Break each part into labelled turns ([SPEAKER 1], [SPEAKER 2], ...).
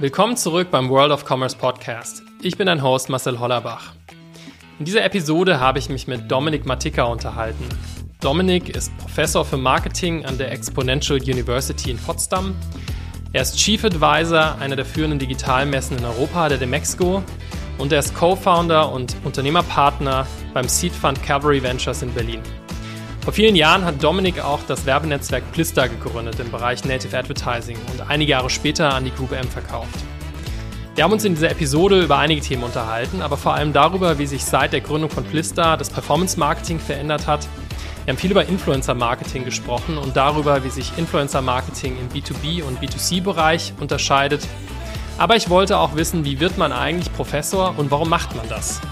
[SPEAKER 1] Willkommen zurück beim World of Commerce Podcast. Ich bin dein Host Marcel Hollerbach. In dieser Episode habe ich mich mit Dominik Matika unterhalten. Dominik ist Professor für Marketing an der Exponential University in Potsdam. Er ist Chief Advisor einer der führenden Digitalmessen in Europa, der Demexco, und er ist Co-Founder und Unternehmerpartner beim Seed Fund Cavalry Ventures in Berlin. Vor vielen Jahren hat Dominik auch das Werbenetzwerk Plista gegründet im Bereich Native Advertising und einige Jahre später an die Group M verkauft. Wir haben uns in dieser Episode über einige Themen unterhalten, aber vor allem darüber, wie sich seit der Gründung von Plista das Performance Marketing verändert hat. Wir haben viel über Influencer Marketing gesprochen und darüber, wie sich Influencer Marketing im B2B und B2C-Bereich unterscheidet. Aber ich wollte auch wissen, wie wird man eigentlich Professor und warum macht man das?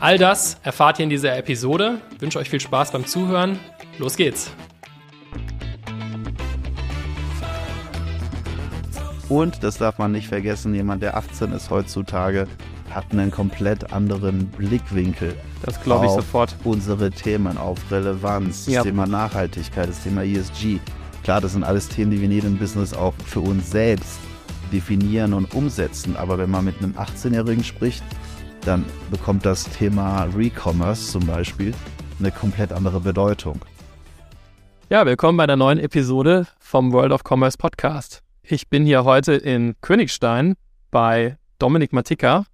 [SPEAKER 1] All das erfahrt ihr in dieser Episode. Ich wünsche euch viel Spaß beim Zuhören. Los geht's!
[SPEAKER 2] Und, das darf man nicht vergessen, jemand, der 18 ist heutzutage, hat einen komplett anderen Blickwinkel.
[SPEAKER 1] Das glaube ich sofort.
[SPEAKER 2] Unsere Themen auf Relevanz, das
[SPEAKER 1] Ja.
[SPEAKER 2] Thema Nachhaltigkeit, das Thema ESG. Klar, das sind alles Themen, die wir in jedem Business auch für uns selbst definieren und umsetzen. Aber wenn man mit einem 18-Jährigen spricht, dann bekommt das Thema Recommerce zum Beispiel eine komplett andere Bedeutung.
[SPEAKER 1] Ja, willkommen bei der neuen Episode vom World of Commerce Podcast. Ich bin hier heute in Königstein bei Dominik Matika.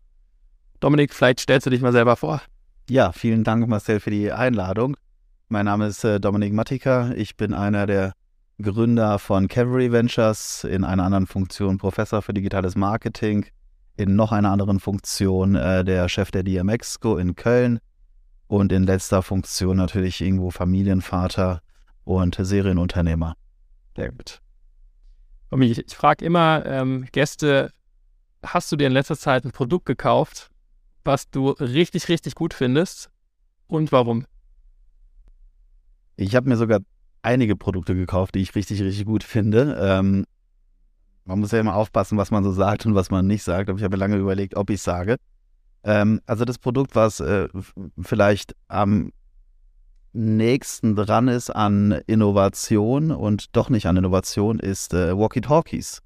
[SPEAKER 1] Dominik, vielleicht stellst du dich mal selber vor.
[SPEAKER 2] Ja, vielen Dank, Marcel, für die Einladung. Mein Name ist äh, Dominik Mattika. Ich bin einer der Gründer von Cavalry Ventures, in einer anderen Funktion Professor für digitales Marketing, in noch einer anderen Funktion äh, der Chef der DMXco in Köln und in letzter Funktion natürlich irgendwo Familienvater und Serienunternehmer.
[SPEAKER 1] Sehr gut. Dominik, ich, ich frage immer ähm, Gäste, hast du dir in letzter Zeit ein Produkt gekauft, was du richtig, richtig gut findest und warum?
[SPEAKER 2] Ich habe mir sogar einige Produkte gekauft, die ich richtig, richtig gut finde. Ähm, man muss ja immer aufpassen, was man so sagt und was man nicht sagt. Aber ich habe lange überlegt, ob ich sage. Ähm, also das Produkt, was äh, vielleicht am nächsten dran ist an Innovation und doch nicht an Innovation, ist äh, Walkie-Talkies.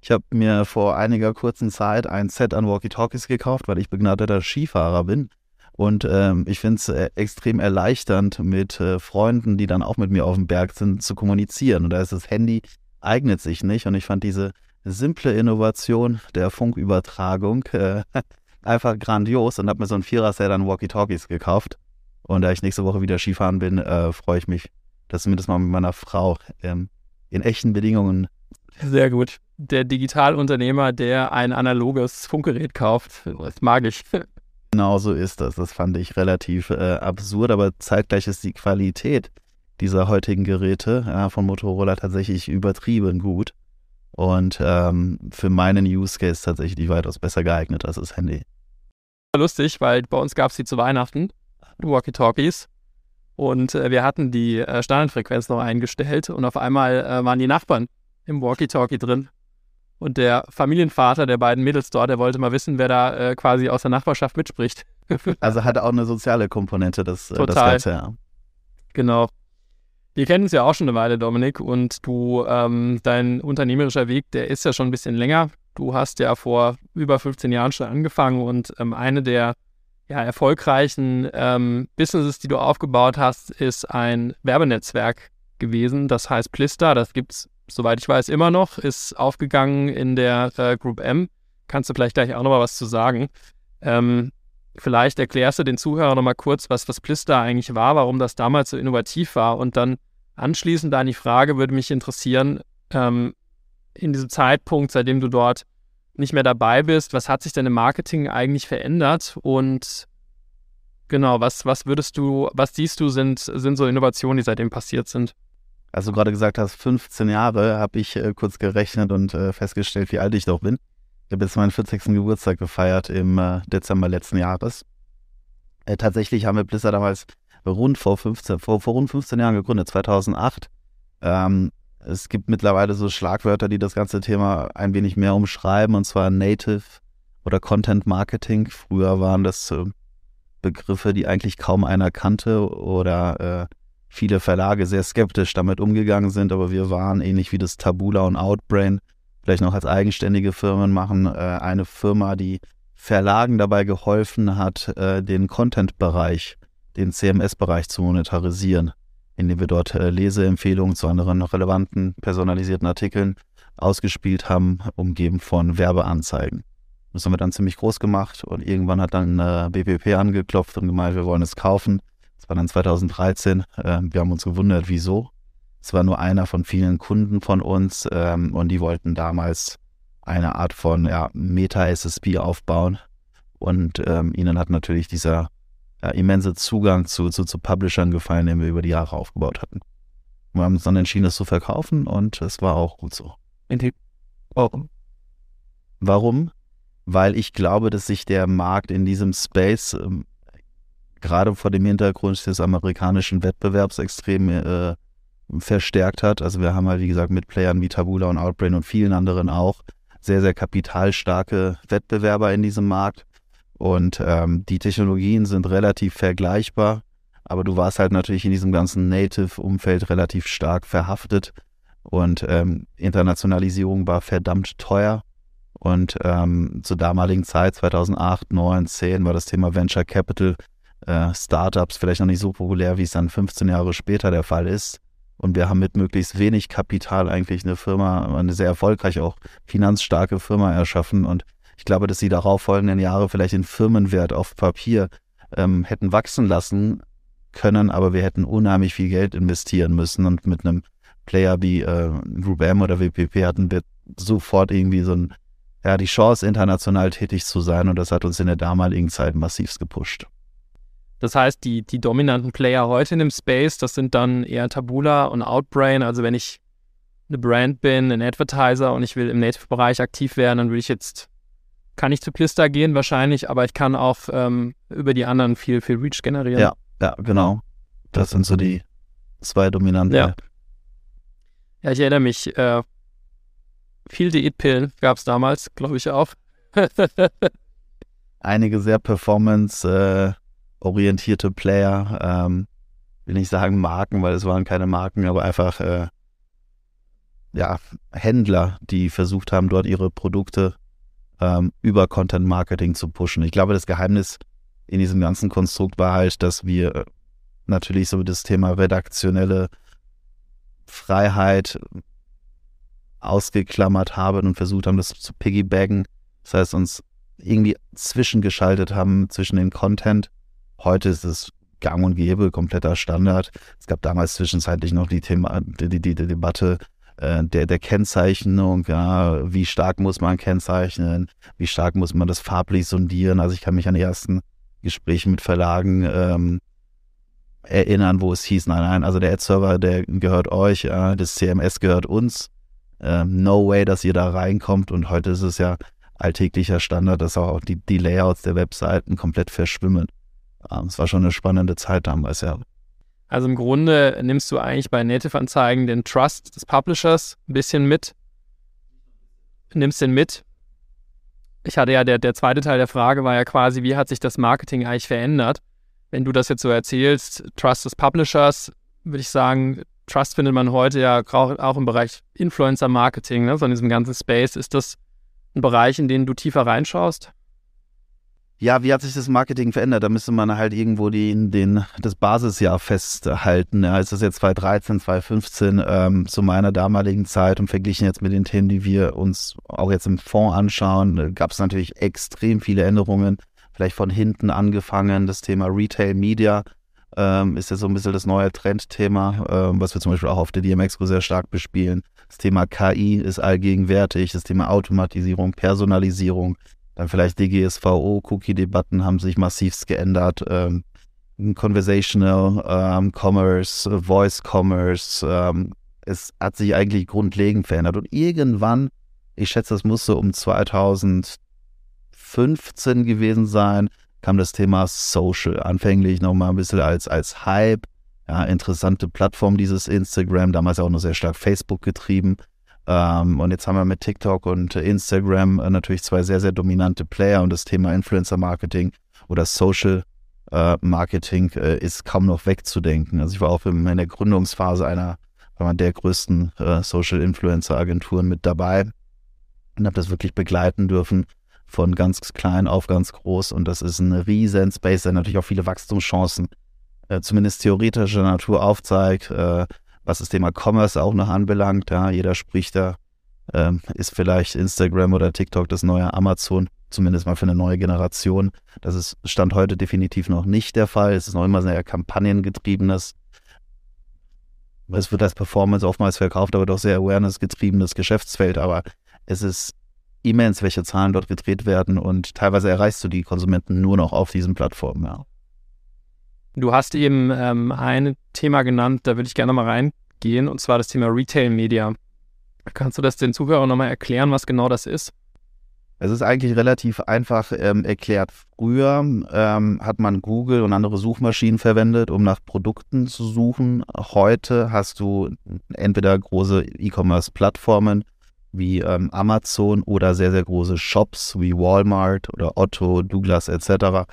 [SPEAKER 2] Ich habe mir vor einiger kurzen Zeit ein Set an Walkie-Talkies gekauft, weil ich begnadeter Skifahrer bin. Und ähm, ich finde es äh, extrem erleichternd, mit äh, Freunden, die dann auch mit mir auf dem Berg sind, zu kommunizieren. Und da ist das Handy, eignet sich nicht. Und ich fand diese simple Innovation der Funkübertragung äh, einfach grandios und habe mir so ein Vierer-Set an Walkie-Talkies gekauft. Und da ich nächste Woche wieder Skifahren bin, äh, freue ich mich, das zumindest mal mit meiner Frau ähm, in echten Bedingungen.
[SPEAKER 1] Sehr gut. Der Digitalunternehmer, der ein analoges Funkgerät kauft, das mag ich.
[SPEAKER 2] Genau so ist das. Das fand ich relativ äh, absurd, aber zeitgleich ist die Qualität dieser heutigen Geräte ja, von Motorola tatsächlich übertrieben gut. Und ähm, für meinen Use Case tatsächlich weitaus besser geeignet als das Handy.
[SPEAKER 1] lustig, weil bei uns gab es die zu Weihnachten, Walkie-Talkies. Und äh, wir hatten die äh, Standardfrequenz noch eingestellt und auf einmal äh, waren die Nachbarn im Walkie-Talkie drin. Und der Familienvater der beiden Mädels dort, der wollte mal wissen, wer da äh, quasi aus der Nachbarschaft mitspricht.
[SPEAKER 2] Also hat auch eine soziale Komponente, das, äh, das
[SPEAKER 1] Total.
[SPEAKER 2] Ganze. Ja.
[SPEAKER 1] Genau. Wir kennen uns ja auch schon eine Weile, Dominik, und du, ähm, dein unternehmerischer Weg, der ist ja schon ein bisschen länger. Du hast ja vor über 15 Jahren schon angefangen und ähm, eine der ja, erfolgreichen ähm, Businesses, die du aufgebaut hast, ist ein Werbenetzwerk gewesen. Das heißt Plista. Das gibt es, soweit ich weiß, immer noch. Ist aufgegangen in der äh, Group M. Kannst du vielleicht gleich auch nochmal was zu sagen? Ähm, vielleicht erklärst du den Zuhörern nochmal kurz, was, was Plista eigentlich war, warum das damals so innovativ war. Und dann anschließend an die Frage würde mich interessieren, ähm, in diesem Zeitpunkt, seitdem du dort nicht mehr dabei bist, was hat sich denn im Marketing eigentlich verändert? Und genau, was, was würdest du, was siehst du, sind, sind so Innovationen, die seitdem passiert sind?
[SPEAKER 2] Als du gerade gesagt hast, 15 Jahre, habe ich äh, kurz gerechnet und äh, festgestellt, wie alt ich doch bin. Ich habe jetzt meinen 40. Geburtstag gefeiert im äh, Dezember letzten Jahres. Äh, tatsächlich haben wir Blizzard damals rund vor 15, vor, vor rund 15 Jahren gegründet, 2008. Ähm, es gibt mittlerweile so Schlagwörter, die das ganze Thema ein wenig mehr umschreiben, und zwar Native oder Content Marketing. Früher waren das äh, Begriffe, die eigentlich kaum einer kannte oder äh, viele Verlage sehr skeptisch damit umgegangen sind, aber wir waren ähnlich wie das Tabula und Outbrain vielleicht noch als eigenständige Firmen machen. Äh, eine Firma, die Verlagen dabei geholfen hat, äh, den Content-Bereich, den CMS-Bereich zu monetarisieren, indem wir dort äh, Leseempfehlungen zu anderen relevanten personalisierten Artikeln ausgespielt haben, umgeben von Werbeanzeigen. Das haben wir dann ziemlich groß gemacht und irgendwann hat dann äh, BPP angeklopft und gemeint, wir wollen es kaufen. Das war dann 2013. Äh, wir haben uns gewundert, wieso. Es war nur einer von vielen Kunden von uns ähm, und die wollten damals eine Art von ja, Meta-SSP aufbauen. Und ähm, ihnen hat natürlich dieser ja, immense Zugang zu, zu, zu Publishern gefallen, den wir über die Jahre aufgebaut hatten. Wir haben uns dann entschieden, das zu verkaufen und es war auch gut so. Warum? Warum? Weil ich glaube, dass sich der Markt in diesem Space ähm, gerade vor dem Hintergrund des amerikanischen Wettbewerbs extrem äh, verstärkt hat. Also wir haben halt, wie gesagt, mit Playern wie Tabula und Outbrain und vielen anderen auch sehr, sehr kapitalstarke Wettbewerber in diesem Markt. Und ähm, die Technologien sind relativ vergleichbar, aber du warst halt natürlich in diesem ganzen Native-Umfeld relativ stark verhaftet. Und ähm, Internationalisierung war verdammt teuer. Und ähm, zur damaligen Zeit, 2008, 9, 10, war das Thema Venture Capital, äh, Startups vielleicht noch nicht so populär, wie es dann 15 Jahre später der Fall ist. Und wir haben mit möglichst wenig Kapital eigentlich eine Firma, eine sehr erfolgreiche, auch finanzstarke Firma erschaffen. Und ich glaube, dass die darauffolgenden Jahre vielleicht den Firmenwert auf Papier ähm, hätten wachsen lassen können, aber wir hätten unheimlich viel Geld investieren müssen. Und mit einem Player wie äh, Group oder WPP hatten wir sofort irgendwie so ein, ja, die Chance, international tätig zu sein. Und das hat uns in der damaligen Zeit massivst gepusht.
[SPEAKER 1] Das heißt, die, die dominanten Player heute in dem Space, das sind dann eher Tabula und Outbrain. Also wenn ich eine Brand bin, ein Advertiser und ich will im Native-Bereich aktiv werden, dann würde ich jetzt, kann ich zu Plister gehen wahrscheinlich, aber ich kann auch ähm, über die anderen viel, viel Reach generieren.
[SPEAKER 2] Ja, ja, genau. Das sind so die zwei dominanten.
[SPEAKER 1] Ja, ja ich erinnere mich, äh, viel Diätpillen gab es damals, glaube ich auch.
[SPEAKER 2] Einige sehr performance- äh, orientierte Player, ähm, will nicht sagen Marken, weil es waren keine Marken, aber einfach äh, ja, Händler, die versucht haben, dort ihre Produkte ähm, über Content Marketing zu pushen. Ich glaube, das Geheimnis in diesem ganzen Konstrukt war halt, dass wir äh, natürlich so das Thema redaktionelle Freiheit ausgeklammert haben und versucht haben, das zu piggybacken. Das heißt, uns irgendwie zwischengeschaltet haben zwischen dem Content Heute ist es gang und gäbe, kompletter Standard. Es gab damals zwischenzeitlich noch die, Thema, die, die, die Debatte äh, der, der Kennzeichnung. Ja, wie stark muss man kennzeichnen? Wie stark muss man das farblich sondieren? Also ich kann mich an die ersten Gespräche mit Verlagen ähm, erinnern, wo es hieß, nein, nein, also der Ad-Server, der gehört euch, ja, das CMS gehört uns. Ähm, no way, dass ihr da reinkommt. Und heute ist es ja alltäglicher Standard, dass auch die, die Layouts der Webseiten komplett verschwimmen. Ähm, es war schon eine spannende Zeit damals, ja.
[SPEAKER 1] Also im Grunde nimmst du eigentlich bei Native-Anzeigen den Trust des Publishers ein bisschen mit. Nimmst den mit. Ich hatte ja, der, der zweite Teil der Frage war ja quasi, wie hat sich das Marketing eigentlich verändert? Wenn du das jetzt so erzählst, Trust des Publishers, würde ich sagen, Trust findet man heute ja auch im Bereich Influencer-Marketing, ne? so in diesem ganzen Space. Ist das ein Bereich, in den du tiefer reinschaust?
[SPEAKER 2] Ja, wie hat sich das Marketing verändert? Da müsste man halt irgendwo die, den, das Basisjahr festhalten. Ja, ist das jetzt 2013, 2015 ähm, zu meiner damaligen Zeit und verglichen jetzt mit den Themen, die wir uns auch jetzt im Fonds anschauen, äh, gab es natürlich extrem viele Änderungen. Vielleicht von hinten angefangen, das Thema Retail Media ähm, ist ja so ein bisschen das neue Trendthema, ähm, was wir zum Beispiel auch auf der DMX sehr stark bespielen. Das Thema KI ist allgegenwärtig, das Thema Automatisierung, Personalisierung, dann vielleicht DGSVO, Cookie-Debatten haben sich massivst geändert. Ähm, Conversational ähm, Commerce, Voice Commerce, ähm, es hat sich eigentlich grundlegend verändert. Und irgendwann, ich schätze, das musste um 2015 gewesen sein, kam das Thema Social. Anfänglich nochmal ein bisschen als, als Hype. Ja, interessante Plattform, dieses Instagram, damals auch noch sehr stark Facebook getrieben. Ähm, und jetzt haben wir mit TikTok und Instagram äh, natürlich zwei sehr, sehr dominante Player und das Thema Influencer Marketing oder Social äh, Marketing äh, ist kaum noch wegzudenken. Also ich war auch in der Gründungsphase einer der größten äh, Social Influencer Agenturen mit dabei. und habe das wirklich begleiten dürfen von ganz klein auf ganz groß. Und das ist ein riesen Space, der natürlich auch viele Wachstumschancen, äh, zumindest theoretischer Natur aufzeigt, äh, was das Thema Commerce auch noch anbelangt. Ja, jeder spricht da, äh, ist vielleicht Instagram oder TikTok das neue Amazon, zumindest mal für eine neue Generation. Das ist Stand heute definitiv noch nicht der Fall. Es ist noch immer sehr kampagnengetriebenes. Es wird als Performance oftmals verkauft, aber doch sehr awareness-getriebenes Geschäftsfeld. Aber es ist immens, welche Zahlen dort gedreht werden und teilweise erreichst du die Konsumenten nur noch auf diesen Plattformen. Ja.
[SPEAKER 1] Du hast eben ähm, ein Thema genannt, da würde ich gerne mal reingehen, und zwar das Thema Retail Media. Kannst du das den Zuhörern nochmal erklären, was genau das ist?
[SPEAKER 2] Es ist eigentlich relativ einfach ähm, erklärt. Früher ähm, hat man Google und andere Suchmaschinen verwendet, um nach Produkten zu suchen. Heute hast du entweder große E-Commerce-Plattformen, wie ähm, Amazon oder sehr, sehr große Shops wie Walmart oder Otto, Douglas etc.,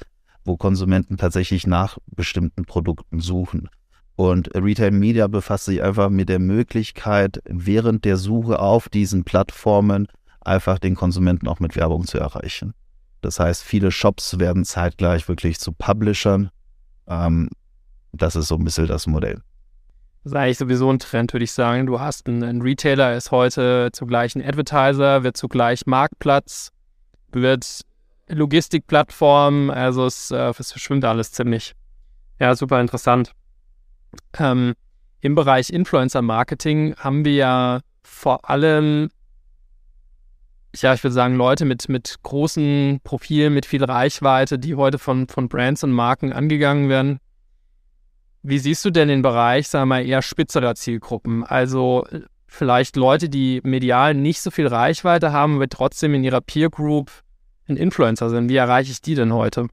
[SPEAKER 2] wo Konsumenten tatsächlich nach bestimmten Produkten suchen. Und Retail Media befasst sich einfach mit der Möglichkeit, während der Suche auf diesen Plattformen einfach den Konsumenten auch mit Werbung zu erreichen. Das heißt, viele Shops werden zeitgleich wirklich zu Publishern. Ähm, das ist so ein bisschen das Modell.
[SPEAKER 1] Das ist eigentlich sowieso ein Trend, würde ich sagen. Du hast einen, einen Retailer, ist heute zugleich ein Advertiser, wird zugleich Marktplatz, wird Logistikplattform, also es, äh, es verschwimmt alles ziemlich. Ja, super interessant. Ähm, Im Bereich Influencer Marketing haben wir ja vor allem, ja, ich würde sagen, Leute mit, mit großen Profilen, mit viel Reichweite, die heute von, von Brands und Marken angegangen werden. Wie siehst du denn den Bereich, sagen wir mal, eher spitzerer Zielgruppen? Also äh, vielleicht Leute, die medial nicht so viel Reichweite haben, aber trotzdem in ihrer Peer Group ein Influencer sind. Wie erreiche ich die denn heute?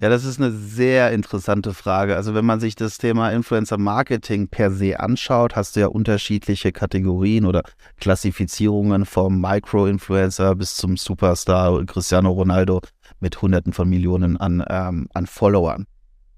[SPEAKER 2] Ja, das ist eine sehr interessante Frage. Also wenn man sich das Thema Influencer Marketing per se anschaut, hast du ja unterschiedliche Kategorien oder Klassifizierungen vom Micro-Influencer bis zum Superstar Cristiano Ronaldo mit Hunderten von Millionen an, ähm, an Followern.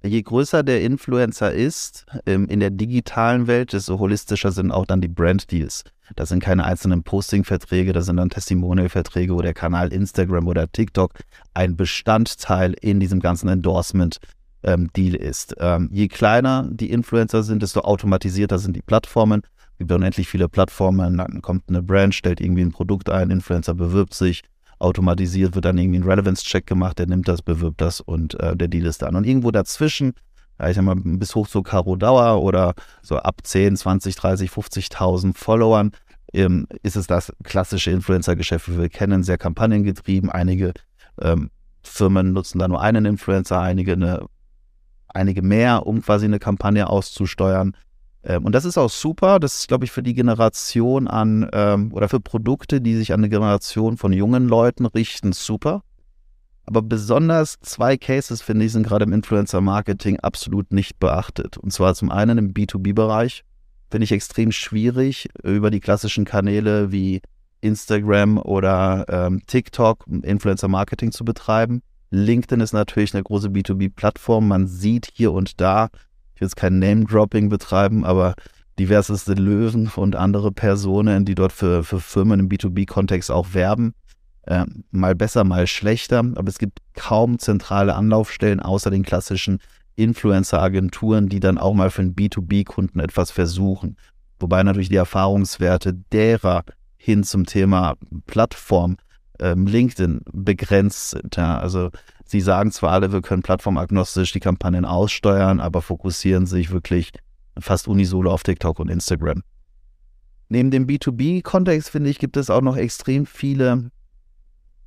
[SPEAKER 2] Je größer der Influencer ist ähm, in der digitalen Welt, desto holistischer sind auch dann die Brand-Deals. Das sind keine einzelnen Posting-Verträge, das sind dann Testimonial-Verträge, wo der Kanal Instagram oder TikTok ein Bestandteil in diesem ganzen Endorsement-Deal ähm, ist. Ähm, je kleiner die Influencer sind, desto automatisierter sind die Plattformen. Es gibt unendlich viele Plattformen, dann kommt eine Brand, stellt irgendwie ein Produkt ein, Influencer bewirbt sich, automatisiert wird dann irgendwie ein Relevance-Check gemacht, der nimmt das, bewirbt das und äh, der Deal ist dann. Und irgendwo dazwischen, ja, ich sag mal, bis hoch zu Caro Dauer oder so ab 10, 20, 30, 50.000 Followern, ähm, ist es das klassische Influencer-Geschäft, wie wir kennen, sehr kampagnengetrieben. Einige ähm, Firmen nutzen da nur einen Influencer, einige, eine, einige mehr, um quasi eine Kampagne auszusteuern. Ähm, und das ist auch super. Das ist, glaube ich, für die Generation an ähm, oder für Produkte, die sich an eine Generation von jungen Leuten richten, super. Aber besonders zwei Cases, finde ich, sind gerade im Influencer-Marketing absolut nicht beachtet. Und zwar zum einen im B2B-Bereich. Finde ich extrem schwierig, über die klassischen Kanäle wie Instagram oder ähm, TikTok Influencer-Marketing zu betreiben. LinkedIn ist natürlich eine große B2B-Plattform. Man sieht hier und da ich will jetzt kein Name-Dropping betreiben, aber diverseste Löwen und andere Personen, die dort für, für Firmen im B2B-Kontext auch werben. Äh, mal besser, mal schlechter, aber es gibt kaum zentrale Anlaufstellen außer den klassischen Influencer-Agenturen, die dann auch mal für einen B2B-Kunden etwas versuchen. Wobei natürlich die Erfahrungswerte derer hin zum Thema Plattform ähm, LinkedIn begrenzt sind. Ja. Also Sie sagen zwar alle, wir können plattformagnostisch die Kampagnen aussteuern, aber fokussieren sich wirklich fast unisono auf TikTok und Instagram. Neben dem B2B-Kontext, finde ich, gibt es auch noch extrem viele,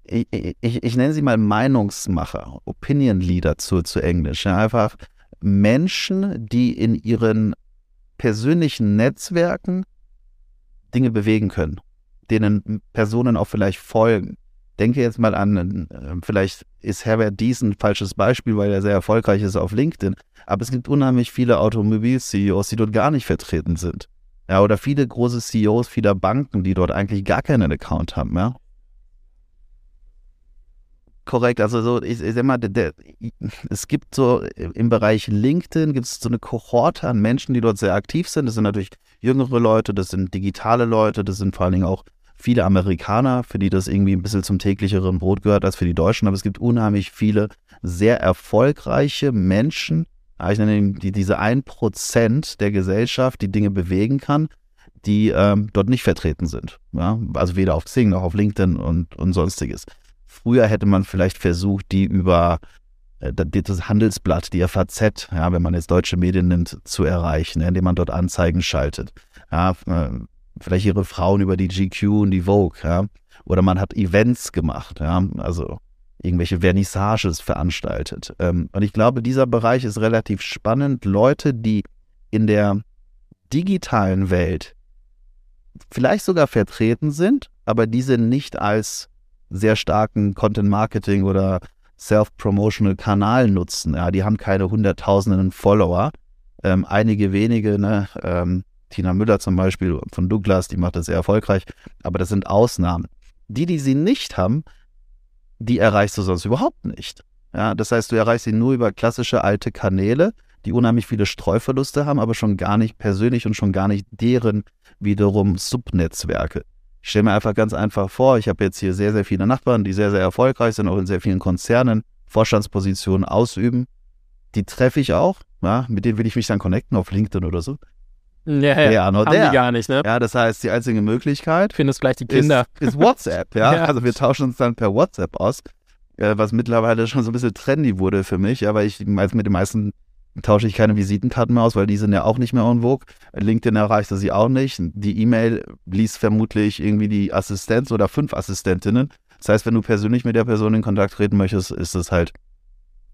[SPEAKER 2] ich, ich, ich nenne sie mal Meinungsmacher, Opinion Leader zu, zu Englisch. Ja, einfach Menschen, die in ihren persönlichen Netzwerken Dinge bewegen können, denen Personen auch vielleicht folgen denke jetzt mal an, äh, vielleicht ist Herbert Dies ein falsches Beispiel, weil er sehr erfolgreich ist auf LinkedIn, aber es gibt unheimlich viele Automobil-CEOs, die dort gar nicht vertreten sind. Ja, oder viele große CEOs vieler Banken, die dort eigentlich gar keinen Account haben, ja. Korrekt, also so, ich, ich sag mal, der, der, es gibt so im Bereich LinkedIn gibt es so eine Kohorte an Menschen, die dort sehr aktiv sind. Das sind natürlich jüngere Leute, das sind digitale Leute, das sind vor allen Dingen auch viele Amerikaner, für die das irgendwie ein bisschen zum täglicheren Brot gehört als für die Deutschen, aber es gibt unheimlich viele sehr erfolgreiche Menschen, ich nenne die, diese ein Prozent der Gesellschaft, die Dinge bewegen kann, die ähm, dort nicht vertreten sind. Ja? Also weder auf Xing noch auf LinkedIn und, und sonstiges. Früher hätte man vielleicht versucht, die über äh, das Handelsblatt, die FAZ, ja, wenn man jetzt deutsche Medien nimmt, zu erreichen, indem man dort Anzeigen schaltet. Ja, äh, vielleicht ihre Frauen über die GQ und die Vogue, ja. Oder man hat Events gemacht, ja, also irgendwelche Vernissages veranstaltet. Ähm, und ich glaube, dieser Bereich ist relativ spannend. Leute, die in der digitalen Welt vielleicht sogar vertreten sind, aber diese nicht als sehr starken Content Marketing oder Self-Promotional Kanal nutzen. Ja, die haben keine hunderttausenden Follower. Ähm, einige wenige, ne, ähm, Tina Müller zum Beispiel von Douglas, die macht das sehr erfolgreich, aber das sind Ausnahmen. Die, die sie nicht haben, die erreichst du sonst überhaupt nicht. Ja, das heißt, du erreichst sie nur über klassische alte Kanäle, die unheimlich viele Streuverluste haben, aber schon gar nicht persönlich und schon gar nicht deren wiederum Subnetzwerke. Ich stelle mir einfach ganz einfach vor, ich habe jetzt hier sehr, sehr viele Nachbarn, die sehr, sehr erfolgreich sind, auch in sehr vielen Konzernen, Vorstandspositionen ausüben. Die treffe ich auch, ja, mit denen will ich mich dann connecten auf LinkedIn oder so.
[SPEAKER 1] Ja, ja, ja
[SPEAKER 2] nur
[SPEAKER 1] der. die gar nicht, ne?
[SPEAKER 2] Ja, das heißt, die einzige Möglichkeit.
[SPEAKER 1] Findest gleich die Kinder.
[SPEAKER 2] Ist, ist WhatsApp, ja? ja? Also wir tauschen uns dann per WhatsApp aus, äh, was mittlerweile schon so ein bisschen trendy wurde für mich, aber ich also mit den meisten tausche ich keine Visitenkarten mehr aus, weil die sind ja auch nicht mehr en vogue. LinkedIn erreicht sie auch nicht. Die E-Mail liest vermutlich irgendwie die Assistenz oder fünf Assistentinnen. Das heißt, wenn du persönlich mit der Person in Kontakt treten möchtest, ist es halt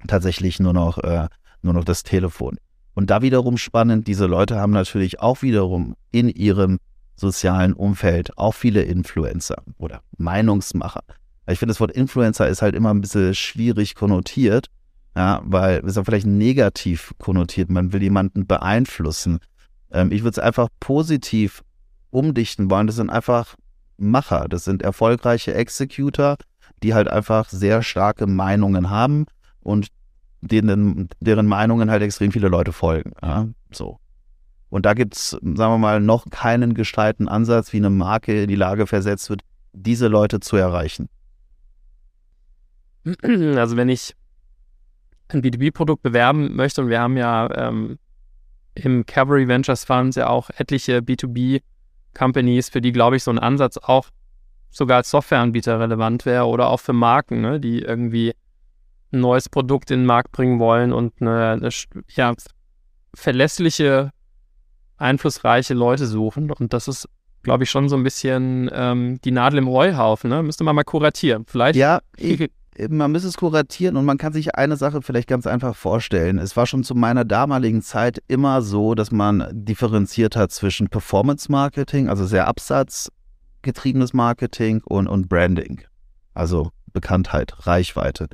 [SPEAKER 2] tatsächlich nur noch, äh, nur noch das Telefon. Und da wiederum spannend, diese Leute haben natürlich auch wiederum in ihrem sozialen Umfeld auch viele Influencer oder Meinungsmacher. Ich finde, das Wort Influencer ist halt immer ein bisschen schwierig konnotiert, ja, weil es ist vielleicht negativ konnotiert. Man will jemanden beeinflussen. Ähm, ich würde es einfach positiv umdichten wollen. Das sind einfach Macher, das sind erfolgreiche Executor, die halt einfach sehr starke Meinungen haben und denen, deren Meinungen halt extrem viele Leute folgen. Ja, so. Und da gibt es, sagen wir mal, noch keinen gescheiten Ansatz, wie eine Marke in die Lage versetzt wird, diese Leute zu erreichen.
[SPEAKER 1] Also wenn ich ein B2B-Produkt bewerben möchte, und wir haben ja ähm, im Cavalry Ventures Funds ja auch etliche B2B-Companies, für die, glaube ich, so ein Ansatz auch sogar als Softwareanbieter relevant wäre oder auch für Marken, ne, die irgendwie ein neues Produkt in den Markt bringen wollen und eine, eine ja, verlässliche, einflussreiche Leute suchen. Und das ist, glaube ich, schon so ein bisschen ähm, die Nadel im Heuhaufen. Ne? Müsste man mal kuratieren. Vielleicht.
[SPEAKER 2] Ja, ich, man muss es kuratieren und man kann sich eine Sache vielleicht ganz einfach vorstellen. Es war schon zu meiner damaligen Zeit immer so, dass man differenziert hat zwischen Performance Marketing, also sehr absatzgetriebenes Marketing und, und Branding. Also Bekanntheit, Reichweite.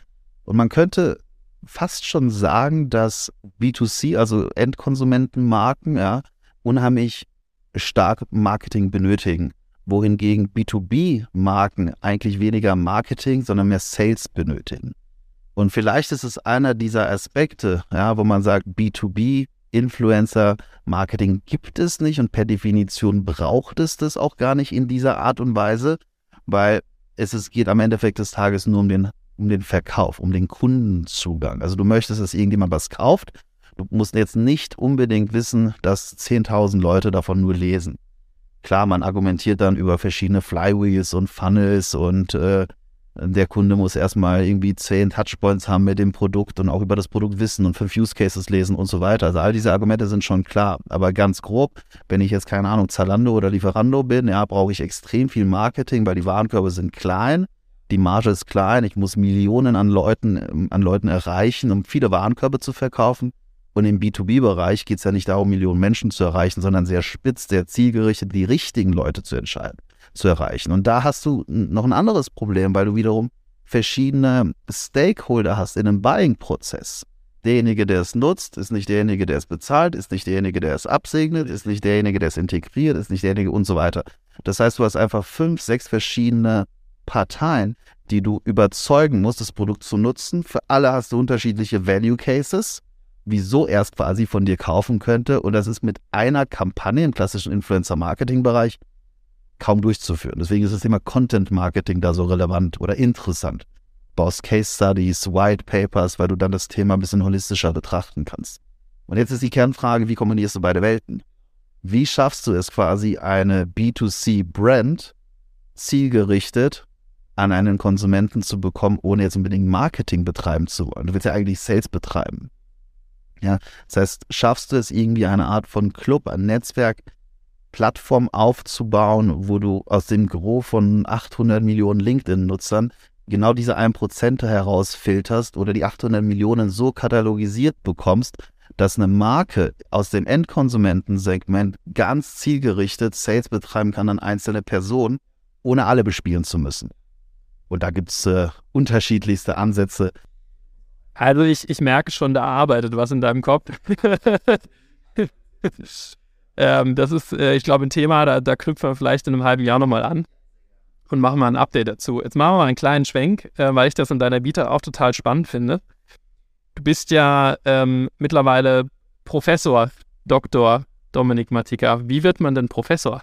[SPEAKER 2] Und man könnte fast schon sagen, dass B2C, also Endkonsumentenmarken, ja, unheimlich stark Marketing benötigen, wohingegen B2B-Marken eigentlich weniger Marketing, sondern mehr Sales benötigen. Und vielleicht ist es einer dieser Aspekte, ja, wo man sagt, B2B, Influencer, Marketing gibt es nicht und per Definition braucht es das auch gar nicht in dieser Art und Weise, weil es, es geht am Endeffekt des Tages nur um den um den Verkauf, um den Kundenzugang. Also du möchtest, dass irgendjemand was kauft. Du musst jetzt nicht unbedingt wissen, dass 10.000 Leute davon nur lesen. Klar, man argumentiert dann über verschiedene Flywheels und Funnels und äh, der Kunde muss erstmal irgendwie zehn Touchpoints haben mit dem Produkt und auch über das Produkt wissen und fünf Use Cases lesen und so weiter. Also all diese Argumente sind schon klar. Aber ganz grob, wenn ich jetzt keine Ahnung Zalando oder Lieferando bin, ja, brauche ich extrem viel Marketing, weil die Warenkörbe sind klein die Marge ist klein, ich muss Millionen an Leuten, an Leuten erreichen, um viele Warenkörbe zu verkaufen. Und im B2B-Bereich geht es ja nicht darum, Millionen Menschen zu erreichen, sondern sehr spitz, sehr zielgerichtet, die richtigen Leute zu entscheiden, zu erreichen. Und da hast du noch ein anderes Problem, weil du wiederum verschiedene Stakeholder hast in einem Buying-Prozess. Derjenige, der es nutzt, ist nicht derjenige, der es bezahlt, ist nicht derjenige, der es absegnet, ist nicht derjenige, der es integriert, ist nicht derjenige und so weiter. Das heißt, du hast einfach fünf, sechs verschiedene Parteien, die du überzeugen musst, das Produkt zu nutzen. Für alle hast du unterschiedliche Value Cases, wieso erst quasi von dir kaufen könnte. Und das ist mit einer Kampagne im klassischen Influencer-Marketing-Bereich kaum durchzuführen. Deswegen ist das Thema Content Marketing da so relevant oder interessant. Baust Case Studies, White Papers, weil du dann das Thema ein bisschen holistischer betrachten kannst. Und jetzt ist die Kernfrage, wie kombinierst du beide Welten? Wie schaffst du es quasi, eine B2C-Brand zielgerichtet an einen Konsumenten zu bekommen, ohne jetzt unbedingt Marketing betreiben zu wollen? Du willst ja eigentlich Sales betreiben. Ja, das heißt, schaffst du es irgendwie eine Art von Club, ein Netzwerk, Plattform aufzubauen, wo du aus dem Gros von 800 Millionen LinkedIn-Nutzern genau diese 1% herausfilterst oder die 800 Millionen so katalogisiert bekommst, dass eine Marke aus dem Endkonsumentensegment ganz zielgerichtet Sales betreiben kann an einzelne Personen, ohne alle bespielen zu müssen. Und da gibt es äh, unterschiedlichste Ansätze.
[SPEAKER 1] Also ich, ich merke schon, da arbeitet was in deinem Kopf. ähm, das ist, äh, ich glaube, ein Thema, da, da knüpfen wir vielleicht in einem halben Jahr nochmal an und machen mal ein Update dazu. Jetzt machen wir mal einen kleinen Schwenk, äh, weil ich das in deiner Bieter auch total spannend finde. Du bist ja ähm, mittlerweile Professor, Doktor Dominik Matika. Wie wird man denn Professor?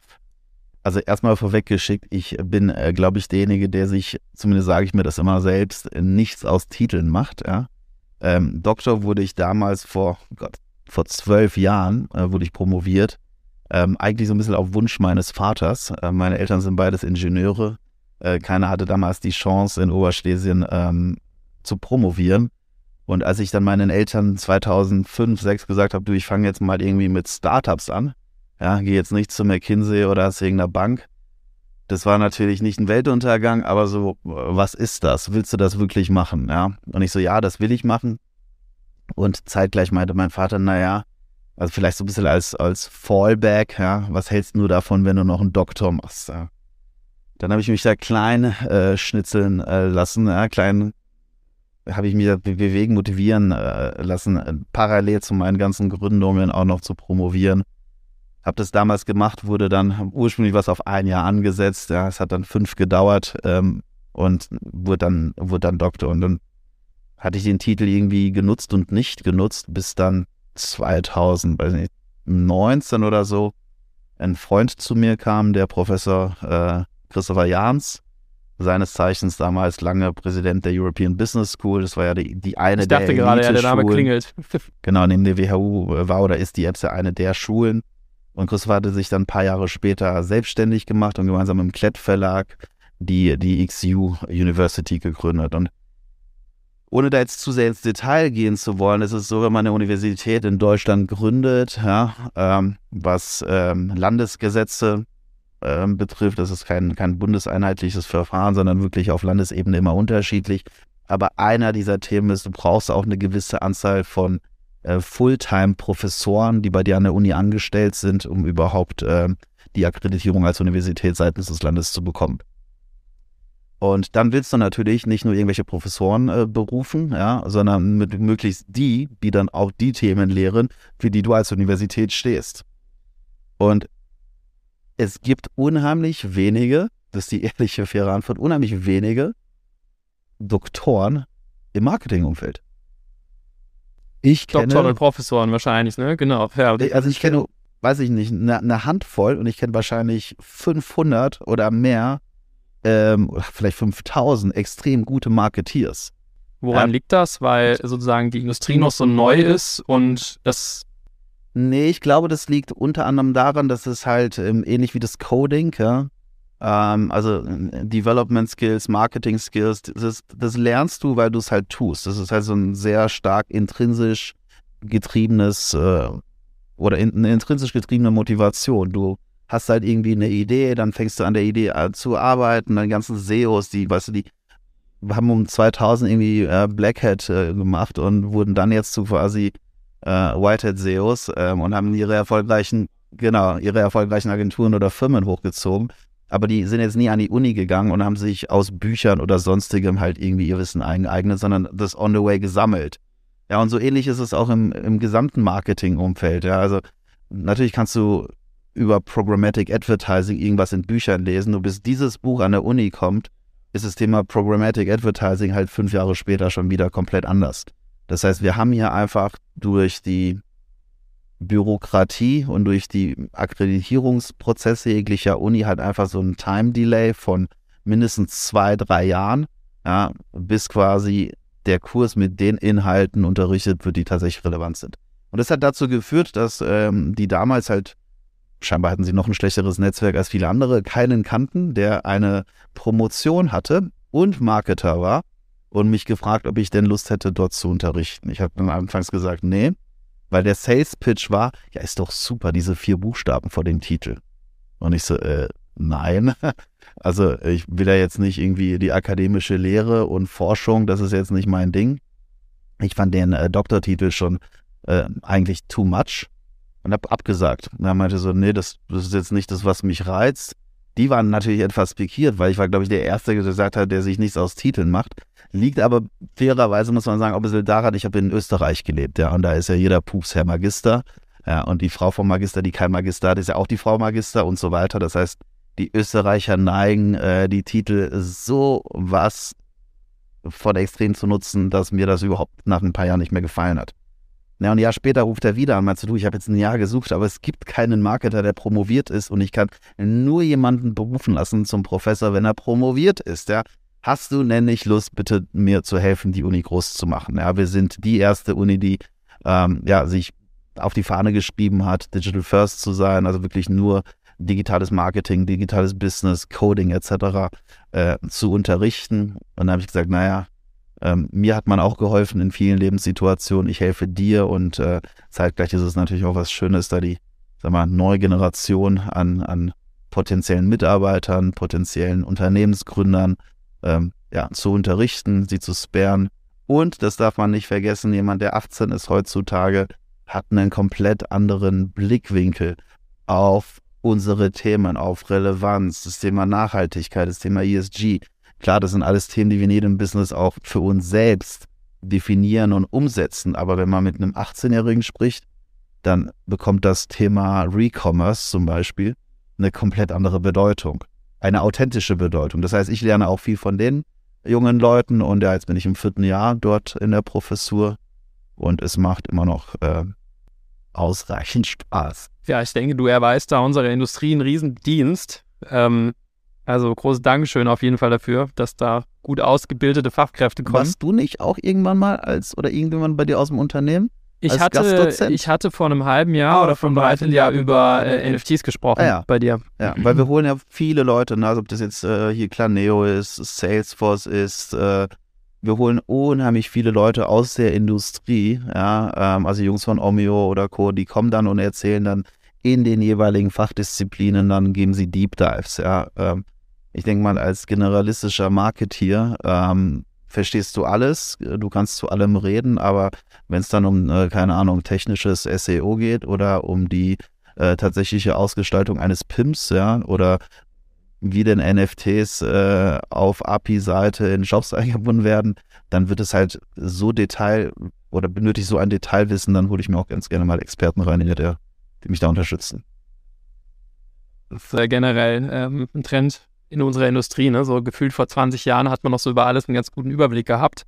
[SPEAKER 2] Also erstmal vorweggeschickt, ich bin, äh, glaube ich, derjenige, der sich, zumindest sage ich mir das immer selbst, nichts aus Titeln macht. Ja? Ähm, Doktor wurde ich damals vor, oh Gott, vor zwölf Jahren, äh, wurde ich promoviert. Ähm, eigentlich so ein bisschen auf Wunsch meines Vaters. Äh, meine Eltern sind beides Ingenieure. Äh, keiner hatte damals die Chance, in Oberschlesien ähm, zu promovieren. Und als ich dann meinen Eltern 2005, 2006 gesagt habe, du, ich fange jetzt mal irgendwie mit Startups an, ja, gehe jetzt nicht zu McKinsey oder zu irgendeiner Bank, das war natürlich nicht ein Weltuntergang, aber so, was ist das? Willst du das wirklich machen? Ja. Und ich so, ja, das will ich machen. Und zeitgleich meinte mein Vater, naja, also vielleicht so ein bisschen als, als Fallback, ja, was hältst du davon, wenn du noch einen Doktor machst? Ja? Dann habe ich mich da klein äh, schnitzeln äh, lassen, ja, klein habe ich mich da bewegen, motivieren äh, lassen, äh, parallel zu meinen ganzen Gründungen auch noch zu promovieren. Habe das damals gemacht, wurde dann ursprünglich was auf ein Jahr angesetzt. Ja, es hat dann fünf gedauert ähm, und wurde dann, wurde dann Doktor. Und dann hatte ich den Titel irgendwie genutzt und nicht genutzt, bis dann 2019 oder so ein Freund zu mir kam, der Professor äh, Christopher Jahns, seines Zeichens damals lange Präsident der European Business School. Das war ja die, die eine ich dachte der gerade, ja, der Name klingelt. genau, neben der WHU war oder ist die EBS ja eine der Schulen. Und Christopher hatte sich dann ein paar Jahre später selbstständig gemacht und gemeinsam mit dem Klett Verlag die, die XU University gegründet. Und ohne da jetzt zu sehr ins Detail gehen zu wollen, ist es so, wenn man eine Universität in Deutschland gründet, ja, ähm, was ähm, Landesgesetze ähm, betrifft, das ist kein, kein bundeseinheitliches Verfahren, sondern wirklich auf Landesebene immer unterschiedlich. Aber einer dieser Themen ist, du brauchst auch eine gewisse Anzahl von äh, Fulltime-Professoren, die bei dir an der Uni angestellt sind, um überhaupt äh, die Akkreditierung als Universität seitens des Landes zu bekommen. Und dann willst du natürlich nicht nur irgendwelche Professoren äh, berufen, ja, sondern mit möglichst die, die dann auch die Themen lehren, für die du als Universität stehst. Und es gibt unheimlich wenige, das ist die ehrliche, faire Antwort, unheimlich wenige Doktoren im Marketingumfeld.
[SPEAKER 1] Ich kenne. Doktoren und Professoren wahrscheinlich, ne? Genau.
[SPEAKER 2] Ja, also ich kenne, weiß ich nicht, eine, eine Handvoll und ich kenne wahrscheinlich 500 oder mehr ähm, vielleicht 5000 extrem gute Marketeers.
[SPEAKER 1] Woran ähm, liegt das? Weil sozusagen die Industrie noch so neu ist und das.
[SPEAKER 2] Nee, ich glaube, das liegt unter anderem daran, dass es halt ähm, ähnlich wie das Coding, ja, ähm, also äh, Development Skills, Marketing Skills, das, das lernst du, weil du es halt tust. Das ist halt so ein sehr stark intrinsisch getriebenes äh, oder in, eine intrinsisch getriebene Motivation. Du hast halt irgendwie eine Idee, dann fängst du an der Idee äh, zu arbeiten, dann ganzen SEOs, die, weißt du, die haben um 2000 irgendwie äh, Black Hat äh, gemacht und wurden dann jetzt zu quasi äh, Whitehead SEOs ähm, und haben ihre erfolgreichen, genau, ihre erfolgreichen Agenturen oder Firmen hochgezogen. Aber die sind jetzt nie an die Uni gegangen und haben sich aus Büchern oder sonstigem halt irgendwie ihr Wissen eingeeignet, sondern das on the way gesammelt. Ja, und so ähnlich ist es auch im, im gesamten Marketing-Umfeld. Ja, also natürlich kannst du über Programmatic Advertising irgendwas in Büchern lesen. Und bis dieses Buch an der Uni kommt, ist das Thema Programmatic Advertising halt fünf Jahre später schon wieder komplett anders. Das heißt, wir haben hier einfach durch die Bürokratie und durch die Akkreditierungsprozesse jeglicher Uni halt einfach so ein Time Delay von mindestens zwei, drei Jahren, ja, bis quasi der Kurs mit den Inhalten unterrichtet wird, die tatsächlich relevant sind. Und das hat dazu geführt, dass ähm, die damals halt, scheinbar hatten sie noch ein schlechteres Netzwerk als viele andere, keinen kannten, der eine Promotion hatte und Marketer war und mich gefragt, ob ich denn Lust hätte, dort zu unterrichten. Ich habe dann anfangs gesagt, nee, weil der Sales Pitch war, ja, ist doch super, diese vier Buchstaben vor dem Titel. Und ich so, äh, nein. Also ich will ja jetzt nicht irgendwie die akademische Lehre und Forschung, das ist jetzt nicht mein Ding. Ich fand den äh, Doktortitel schon äh, eigentlich too much und habe abgesagt. Und er meinte so, nee, das, das ist jetzt nicht das, was mich reizt. Die waren natürlich etwas pikiert, weil ich war, glaube ich, der Erste, der gesagt hat, der sich nichts aus Titeln macht. Liegt aber fairerweise, muss man sagen, auch ein bisschen daran, ich habe in Österreich gelebt, ja, und da ist ja jeder Pups Herr Magister. Ja, und die Frau vom Magister, die kein Magister hat, ist ja auch die Frau Magister und so weiter. Das heißt, die Österreicher neigen, äh, die Titel so was von extrem zu nutzen, dass mir das überhaupt nach ein paar Jahren nicht mehr gefallen hat. Ja, und ein Jahr später ruft er wieder an, meinst du, ich habe jetzt ein Jahr gesucht, aber es gibt keinen Marketer, der promoviert ist und ich kann nur jemanden berufen lassen zum Professor, wenn er promoviert ist. Ja. Hast du denn nicht Lust, bitte mir zu helfen, die Uni groß zu machen? Ja, wir sind die erste Uni, die ähm, ja, sich auf die Fahne geschrieben hat, Digital First zu sein, also wirklich nur digitales Marketing, digitales Business, Coding etc. Äh, zu unterrichten. Und dann habe ich gesagt, naja, ähm, mir hat man auch geholfen in vielen Lebenssituationen. Ich helfe dir und äh, zeitgleich ist es natürlich auch was Schönes, da die sag mal, neue Generation an, an potenziellen Mitarbeitern, potenziellen Unternehmensgründern ähm, ja, zu unterrichten, sie zu sperren. Und, das darf man nicht vergessen, jemand, der 18 ist heutzutage, hat einen komplett anderen Blickwinkel auf unsere Themen, auf Relevanz, das Thema Nachhaltigkeit, das Thema ESG. Klar, das sind alles Themen, die wir in jedem Business auch für uns selbst definieren und umsetzen. Aber wenn man mit einem 18-Jährigen spricht, dann bekommt das Thema Recommerce zum Beispiel eine komplett andere Bedeutung. Eine authentische Bedeutung. Das heißt, ich lerne auch viel von den jungen Leuten und ja, jetzt bin ich im vierten Jahr dort in der Professur und es macht immer noch äh, ausreichend Spaß.
[SPEAKER 1] Ja, ich denke, du erweist da unserer Industrie einen Riesendienst. Ähm, also großes Dankeschön auf jeden Fall dafür, dass da gut ausgebildete Fachkräfte kommen.
[SPEAKER 2] Warst du nicht auch irgendwann mal als oder irgendjemand bei dir aus dem Unternehmen?
[SPEAKER 1] Ich hatte, ich hatte vor einem halben Jahr ah, oder vor einem Dreivierteljahr über äh, NFTs gesprochen ah,
[SPEAKER 2] ja.
[SPEAKER 1] bei dir.
[SPEAKER 2] Ja, weil wir holen ja viele Leute, ne? also ob das jetzt äh, hier Claneo ist, Salesforce ist, äh, wir holen unheimlich viele Leute aus der Industrie, ja, ähm, also Jungs von Omeo oder Co., die kommen dann und erzählen dann in den jeweiligen Fachdisziplinen, dann geben sie Deep Dives, ja. Ähm, ich denke mal, als generalistischer Marketeer ähm, verstehst du alles, du kannst zu allem reden, aber wenn es dann um, äh, keine Ahnung, technisches SEO geht oder um die äh, tatsächliche Ausgestaltung eines PIMs, ja, oder wie denn NFTs äh, auf API-Seite in Shops eingebunden werden, dann wird es halt so Detail oder benötigt so ein Detailwissen, dann hole ich mir auch ganz gerne mal Experten rein, die, die mich da unterstützen.
[SPEAKER 1] Das ist äh, generell ähm, ein Trend, in unserer Industrie. Ne? So gefühlt vor 20 Jahren hat man noch so über alles einen ganz guten Überblick gehabt.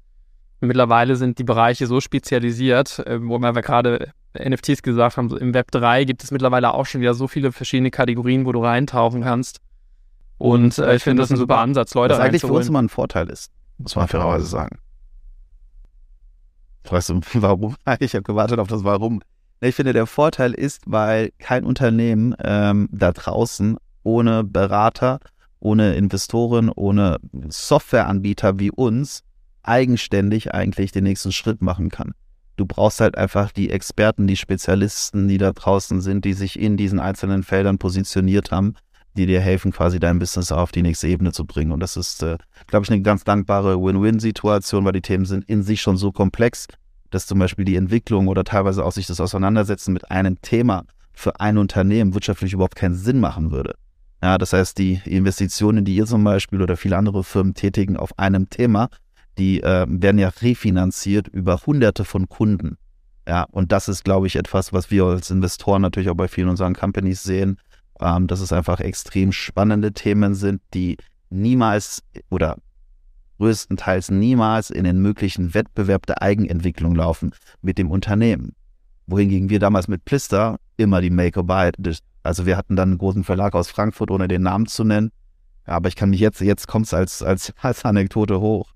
[SPEAKER 1] Mittlerweile sind die Bereiche so spezialisiert, äh, wo wir gerade NFTs gesagt haben, im Web 3 gibt es mittlerweile auch schon wieder so viele verschiedene Kategorien, wo du reintauchen kannst. Und äh, ich finde das ein super Ansatz, Leute
[SPEAKER 2] Was eigentlich für uns immer ein Vorteil ist, muss man fairerweise sagen. Weißt du, warum? Ich habe gewartet auf das Warum. Ich finde, der Vorteil ist, weil kein Unternehmen ähm, da draußen ohne Berater ohne Investoren, ohne Softwareanbieter wie uns eigenständig eigentlich den nächsten Schritt machen kann. Du brauchst halt einfach die Experten, die Spezialisten, die da draußen sind, die sich in diesen einzelnen Feldern positioniert haben, die dir helfen, quasi dein Business auf die nächste Ebene zu bringen. Und das ist, äh, glaube ich, eine ganz dankbare Win-Win-Situation, weil die Themen sind in sich schon so komplex, dass zum Beispiel die Entwicklung oder teilweise auch sich das Auseinandersetzen mit einem Thema für ein Unternehmen wirtschaftlich überhaupt keinen Sinn machen würde. Ja, das heißt, die Investitionen, die ihr zum Beispiel oder viele andere Firmen tätigen auf einem Thema, die äh, werden ja refinanziert über hunderte von Kunden. Ja, und das ist, glaube ich, etwas, was wir als Investoren natürlich auch bei vielen unseren Companies sehen, ähm, dass es einfach extrem spannende Themen sind, die niemals oder größtenteils niemals in den möglichen Wettbewerb der Eigenentwicklung laufen mit dem Unternehmen. Wohingegen wir damals mit Plister immer die Make or Buy. Also wir hatten dann einen großen Verlag aus Frankfurt, ohne den Namen zu nennen. Aber ich kann mich jetzt, jetzt kommt es als, als, als Anekdote hoch.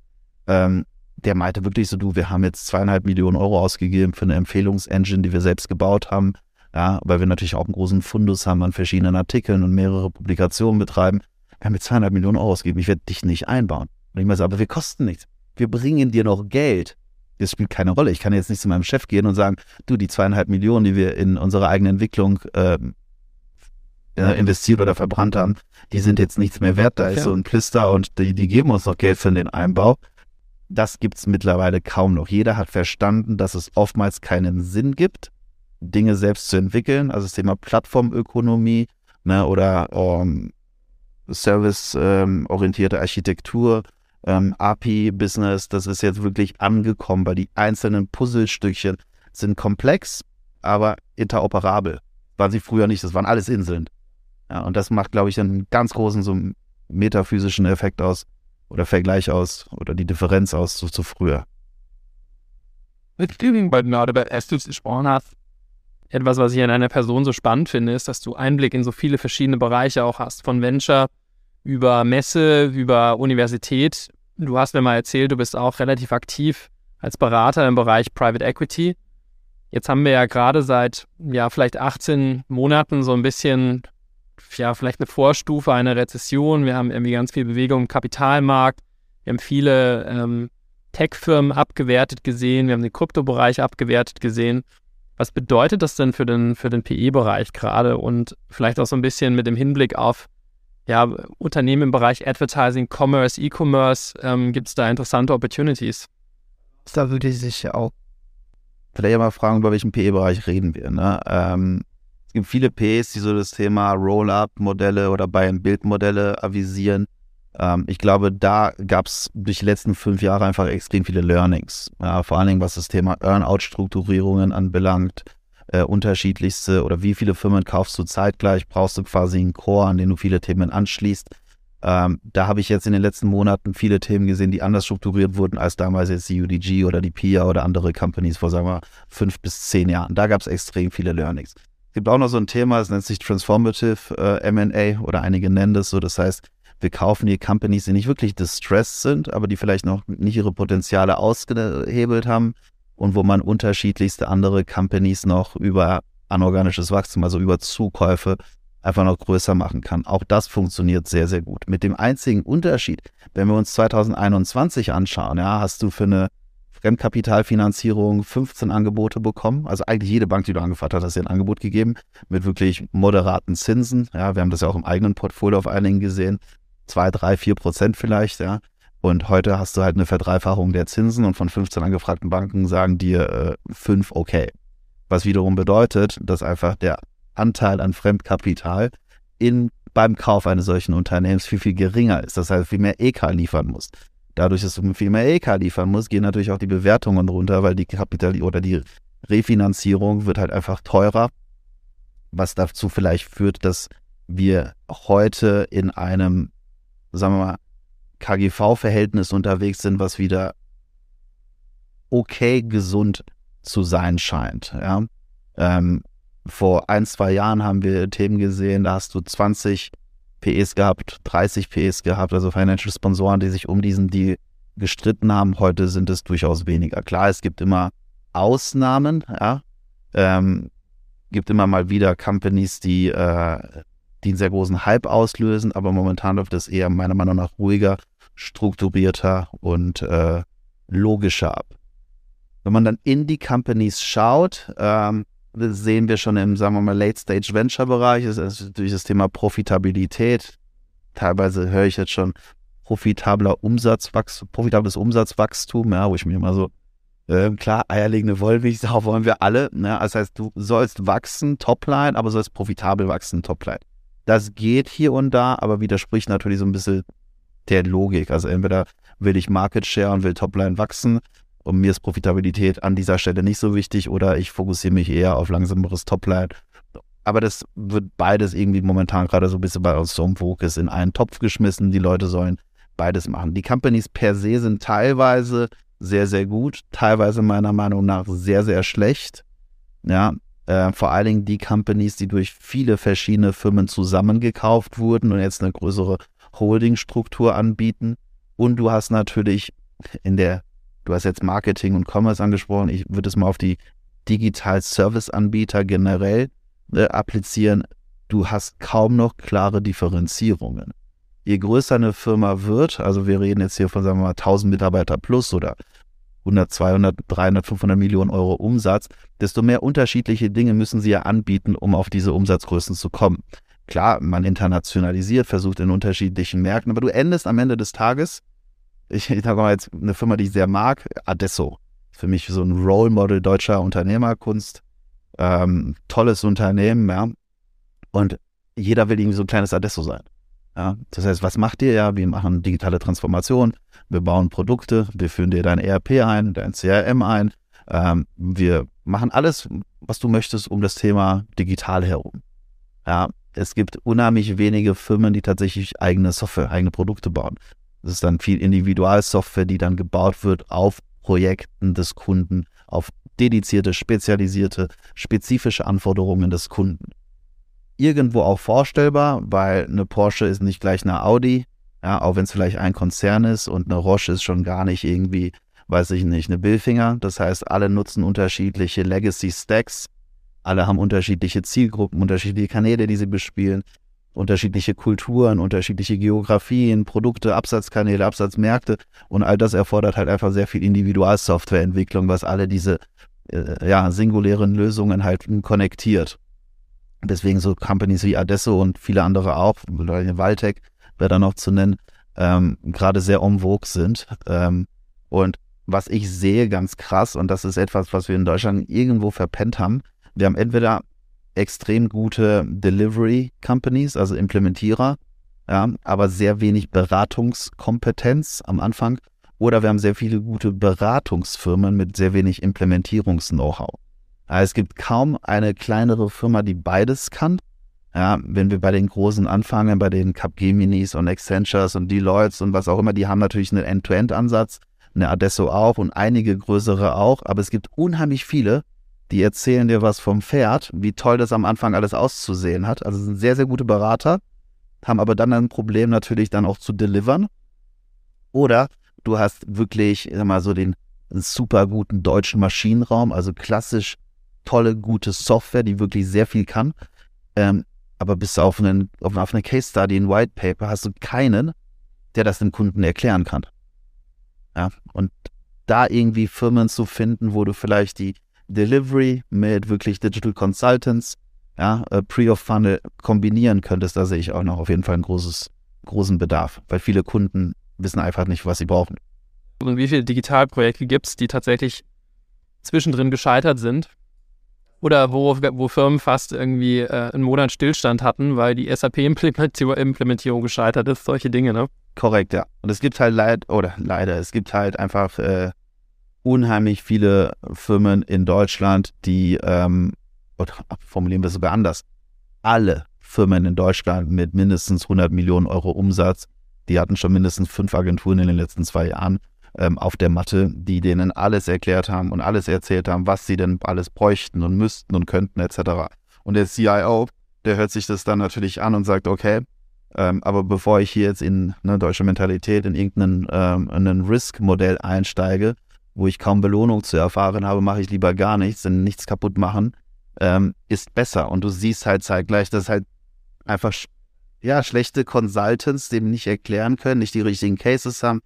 [SPEAKER 2] Ähm, der meinte wirklich so, du, wir haben jetzt zweieinhalb Millionen Euro ausgegeben für eine Empfehlungsengine, die wir selbst gebaut haben. Ja, weil wir natürlich auch einen großen Fundus haben an verschiedenen Artikeln und mehrere Publikationen betreiben. Wir haben jetzt zweieinhalb Millionen Euro ausgegeben. Ich werde dich nicht einbauen. Und ich meine so, aber wir kosten nichts. Wir bringen dir noch Geld. Das spielt keine Rolle. Ich kann jetzt nicht zu meinem Chef gehen und sagen, du, die zweieinhalb Millionen, die wir in unsere eigene Entwicklung äh, investiert oder verbrannt haben, die sind jetzt nichts mehr wert. Da ist so ein Plister und die, die geben uns noch Geld für den Einbau. Das gibt es mittlerweile kaum noch. Jeder hat verstanden, dass es oftmals keinen Sinn gibt, Dinge selbst zu entwickeln. Also das Thema Plattformökonomie ne, oder ähm, serviceorientierte ähm, Architektur, ähm, API-Business, das ist jetzt wirklich angekommen, weil die einzelnen Puzzlestückchen sind komplex, aber interoperabel. Waren sie früher nicht, das waren alles Inseln. Ja, und das macht, glaube ich, einen ganz großen so metaphysischen Effekt aus oder Vergleich aus oder die Differenz aus zu, zu früher.
[SPEAKER 1] Mit weil du gerade bei Estus gesprochen hast, etwas, was ich an einer Person so spannend finde, ist, dass du Einblick in so viele verschiedene Bereiche auch hast, von Venture über Messe, über Universität. Du hast mir mal erzählt, du bist auch relativ aktiv als Berater im Bereich Private Equity. Jetzt haben wir ja gerade seit, ja, vielleicht 18 Monaten so ein bisschen, ja, vielleicht eine Vorstufe einer Rezession. Wir haben irgendwie ganz viel Bewegung im Kapitalmarkt. Wir haben viele ähm, Tech-Firmen abgewertet gesehen. Wir haben den Kryptobereich abgewertet gesehen. Was bedeutet das denn für den, für den PE-Bereich gerade und vielleicht auch so ein bisschen mit dem Hinblick auf ja, Unternehmen im Bereich Advertising, Commerce, E-Commerce, ähm, gibt es da interessante Opportunities?
[SPEAKER 2] Da würde ich sich auch vielleicht mal fragen, über welchen PE-Bereich reden wir. Ne? Ähm, gibt viele PEs, die so das Thema Roll-Up-Modelle oder Buy-and-Build-Modelle avisieren. Ähm, ich glaube, da gab es durch die letzten fünf Jahre einfach extrem viele Learnings. Ja, vor allen Dingen, was das Thema Earn-out-Strukturierungen anbelangt, äh, unterschiedlichste oder wie viele Firmen kaufst du zeitgleich, brauchst du quasi einen Core, an den du viele Themen anschließt. Ähm, da habe ich jetzt in den letzten Monaten viele Themen gesehen, die anders strukturiert wurden als damals jetzt die UDG oder die PIA oder andere Companies vor, sagen wir, fünf bis zehn Jahren. Da gab es extrem viele Learnings. Es gibt auch noch so ein Thema, das nennt sich Transformative äh, MA oder einige nennen das so. Das heißt, wir kaufen die Companies, die nicht wirklich distressed sind, aber die vielleicht noch nicht ihre Potenziale ausgehebelt haben, und wo man unterschiedlichste andere Companies noch über anorganisches Wachstum, also über Zukäufe, einfach noch größer machen kann. Auch das funktioniert sehr, sehr gut. Mit dem einzigen Unterschied, wenn wir uns 2021 anschauen, ja, hast du für eine Fremdkapitalfinanzierung 15 Angebote bekommen. Also eigentlich jede Bank, die du angefragt hast, hat dir ein Angebot gegeben mit wirklich moderaten Zinsen. Ja, wir haben das ja auch im eigenen Portfolio auf einigen gesehen. Zwei, drei, vier Prozent vielleicht, ja. Und heute hast du halt eine Verdreifachung der Zinsen und von 15 angefragten Banken sagen dir äh, fünf okay. Was wiederum bedeutet, dass einfach der Anteil an Fremdkapital in, beim Kauf eines solchen Unternehmens viel, viel geringer ist. Das heißt, viel mehr EK liefern musst. Dadurch, dass du viel mehr EK liefern musst, gehen natürlich auch die Bewertungen runter, weil die Kapital oder die Refinanzierung wird halt einfach teurer, was dazu vielleicht führt, dass wir heute in einem, sagen wir mal, KGV-Verhältnis unterwegs sind, was wieder okay gesund zu sein scheint. Ja? Ähm, vor ein, zwei Jahren haben wir Themen gesehen, da hast du 20 PS gehabt, 30 PS gehabt, also Financial Sponsoren, die sich um diesen Deal gestritten haben. Heute sind es durchaus weniger. Klar, es gibt immer Ausnahmen, ja. Ähm, gibt immer mal wieder Companies, die, äh, die einen sehr großen Hype auslösen, aber momentan läuft das eher meiner Meinung nach ruhiger strukturierter und äh, logischer ab. Wenn man dann in die Companies schaut, ähm, sehen wir schon im, sagen wir mal, Late-Stage-Venture-Bereich, ist natürlich das Thema Profitabilität. Teilweise höre ich jetzt schon profitabler Umsatzwachstum, profitables Umsatzwachstum, ja, wo ich mir immer so, äh, klar, eierlegende Wollmilchsau wollen wir alle. Ne? Das heißt, du sollst wachsen, Topline, aber sollst profitabel wachsen, Topline. Das geht hier und da, aber widerspricht natürlich so ein bisschen der Logik. Also entweder will ich Market Share und will Topline wachsen und mir ist Profitabilität an dieser Stelle nicht so wichtig oder ich fokussiere mich eher auf langsameres Topline. Aber das wird beides irgendwie momentan gerade so ein bisschen bei uns so im Fokus in einen Topf geschmissen. Die Leute sollen beides machen. Die Companies per se sind teilweise sehr, sehr gut, teilweise meiner Meinung nach sehr, sehr schlecht. Ja, äh, vor allen Dingen die Companies, die durch viele verschiedene Firmen zusammengekauft wurden und jetzt eine größere Holdingstruktur anbieten. Und du hast natürlich in der, du hast jetzt Marketing und Commerce angesprochen, ich würde es mal auf die Digital-Service-Anbieter generell äh, applizieren. Du hast kaum noch klare Differenzierungen. Je größer eine Firma wird, also wir reden jetzt hier von, sagen wir mal, 1000 Mitarbeiter plus oder 100, 200, 300, 500 Millionen Euro Umsatz, desto mehr unterschiedliche Dinge müssen sie ja anbieten, um auf diese Umsatzgrößen zu kommen. Klar, man internationalisiert, versucht in unterschiedlichen Märkten, aber du endest am Ende des Tages, ich, ich sage mal jetzt eine Firma, die ich sehr mag, Adesso. Für mich so ein Role Model deutscher Unternehmerkunst. Ähm, tolles Unternehmen, ja. Und jeder will irgendwie so ein kleines Adesso sein. Ja, das heißt, was macht ihr? Ja, wir machen digitale Transformation, wir bauen Produkte, wir führen dir dein ERP ein, dein CRM ein, ähm, wir machen alles, was du möchtest, um das Thema digital herum. Ja, es gibt unheimlich wenige Firmen, die tatsächlich eigene Software, eigene Produkte bauen. Das ist dann viel Individualsoftware, die dann gebaut wird auf Projekten des Kunden, auf dedizierte, spezialisierte, spezifische Anforderungen des Kunden. Irgendwo auch vorstellbar, weil eine Porsche ist nicht gleich eine Audi, ja, auch wenn es vielleicht ein Konzern ist und eine Roche ist schon gar nicht irgendwie, weiß ich nicht, eine Billfinger. Das heißt, alle nutzen unterschiedliche Legacy Stacks, alle haben unterschiedliche Zielgruppen, unterschiedliche Kanäle, die sie bespielen, unterschiedliche Kulturen, unterschiedliche Geografien, Produkte, Absatzkanäle, Absatzmärkte und all das erfordert halt einfach sehr viel Individualsoftwareentwicklung, was alle diese äh, ja, singulären Lösungen halt konnektiert. Deswegen so Companies wie Adesso und viele andere auch, Valtec wäre da noch zu nennen, ähm, gerade sehr en vogue sind. Ähm, und was ich sehe ganz krass, und das ist etwas, was wir in Deutschland irgendwo verpennt haben, wir haben entweder extrem gute Delivery Companies, also Implementierer, ja, aber sehr wenig Beratungskompetenz am Anfang, oder wir haben sehr viele gute Beratungsfirmen mit sehr wenig Implementierungs-Know-how. Es gibt kaum eine kleinere Firma, die beides kann. Ja, wenn wir bei den großen anfangen, bei den Capgeminis und Accentures und Deloittes und was auch immer, die haben natürlich einen End-to-End-Ansatz, eine Adesso auch und einige größere auch, aber es gibt unheimlich viele, die erzählen dir was vom Pferd, wie toll das am Anfang alles auszusehen hat. Also sind sehr, sehr gute Berater, haben aber dann ein Problem natürlich dann auch zu delivern. Oder du hast wirklich, ich sag mal, so den super guten deutschen Maschinenraum, also klassisch tolle, gute Software, die wirklich sehr viel kann. Ähm, aber bis auf, einen, auf, auf eine Case Study, ein White Paper, hast du keinen, der das dem Kunden erklären kann. Ja, und da irgendwie Firmen zu finden, wo du vielleicht die Delivery mit wirklich Digital Consultants, ja, äh, Pre-of-Funnel kombinieren könntest, da sehe ich auch noch auf jeden Fall einen großes, großen Bedarf, weil viele Kunden wissen einfach nicht, was sie brauchen.
[SPEAKER 1] Und wie viele Digitalprojekte gibt es, die tatsächlich zwischendrin gescheitert sind, oder wo, wo Firmen fast irgendwie äh, einen Monat Stillstand hatten, weil die SAP-Implementierung gescheitert ist, solche Dinge, ne?
[SPEAKER 2] Korrekt, ja. Und es gibt halt leid, oder leider, es gibt halt einfach äh, unheimlich viele Firmen in Deutschland, die, ähm, oder formulieren wir es sogar anders, alle Firmen in Deutschland mit mindestens 100 Millionen Euro Umsatz, die hatten schon mindestens fünf Agenturen in den letzten zwei Jahren, ähm, auf der Matte, die denen alles erklärt haben und alles erzählt haben, was sie denn alles bräuchten und müssten und könnten etc. Und der CIO, der hört sich das dann natürlich an und sagt, okay, ähm, aber bevor ich hier jetzt in eine deutsche Mentalität, in irgendein ähm, Risk-Modell einsteige, wo ich kaum Belohnung zu erfahren habe, mache ich lieber gar nichts, denn nichts kaputt machen ähm, ist besser. Und du siehst halt zeitgleich, dass halt einfach ja, schlechte Consultants dem nicht erklären können, nicht die richtigen Cases haben,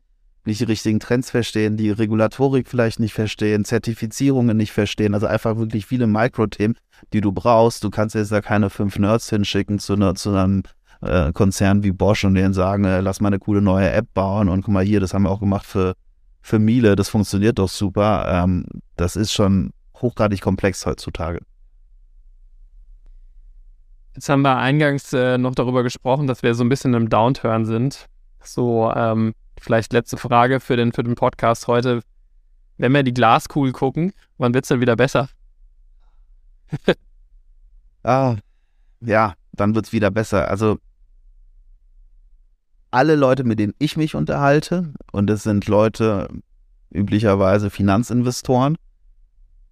[SPEAKER 2] nicht die richtigen Trends verstehen, die Regulatorik vielleicht nicht verstehen, Zertifizierungen nicht verstehen, also einfach wirklich viele Mikrothemen, die du brauchst. Du kannst jetzt da keine fünf Nerds hinschicken zu, einer, zu einem äh, Konzern wie Bosch und denen sagen, äh, lass mal eine coole neue App bauen und guck mal hier, das haben wir auch gemacht für, für Miele, das funktioniert doch super. Ähm, das ist schon hochgradig komplex heutzutage.
[SPEAKER 1] Jetzt haben wir eingangs äh, noch darüber gesprochen, dass wir so ein bisschen im Downturn sind. So, ähm, Vielleicht letzte Frage für den, für den Podcast heute. Wenn wir die Glaskugel gucken, wann wird es denn wieder besser?
[SPEAKER 2] ah, ja, dann wird es wieder besser. Also alle Leute, mit denen ich mich unterhalte, und das sind Leute üblicherweise Finanzinvestoren,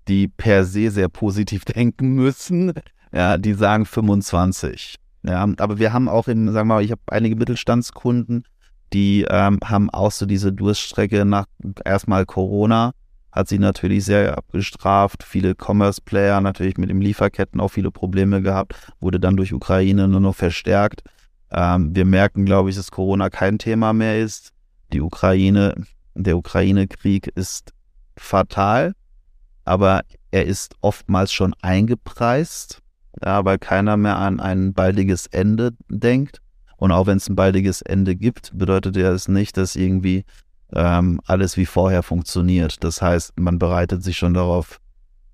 [SPEAKER 2] die per se sehr positiv denken müssen, ja, die sagen 25. Ja, aber wir haben auch in, sagen wir mal, ich habe einige Mittelstandskunden, die ähm, haben auch so diese Durststrecke nach erstmal Corona, hat sie natürlich sehr abgestraft. Viele Commerce-Player natürlich mit den Lieferketten auch viele Probleme gehabt, wurde dann durch Ukraine nur noch verstärkt. Ähm, wir merken, glaube ich, dass Corona kein Thema mehr ist. Die Ukraine, der Ukraine-Krieg ist fatal, aber er ist oftmals schon eingepreist, ja, weil keiner mehr an ein baldiges Ende denkt. Und auch wenn es ein baldiges Ende gibt, bedeutet ja es nicht, dass irgendwie ähm, alles wie vorher funktioniert. Das heißt, man bereitet sich schon darauf,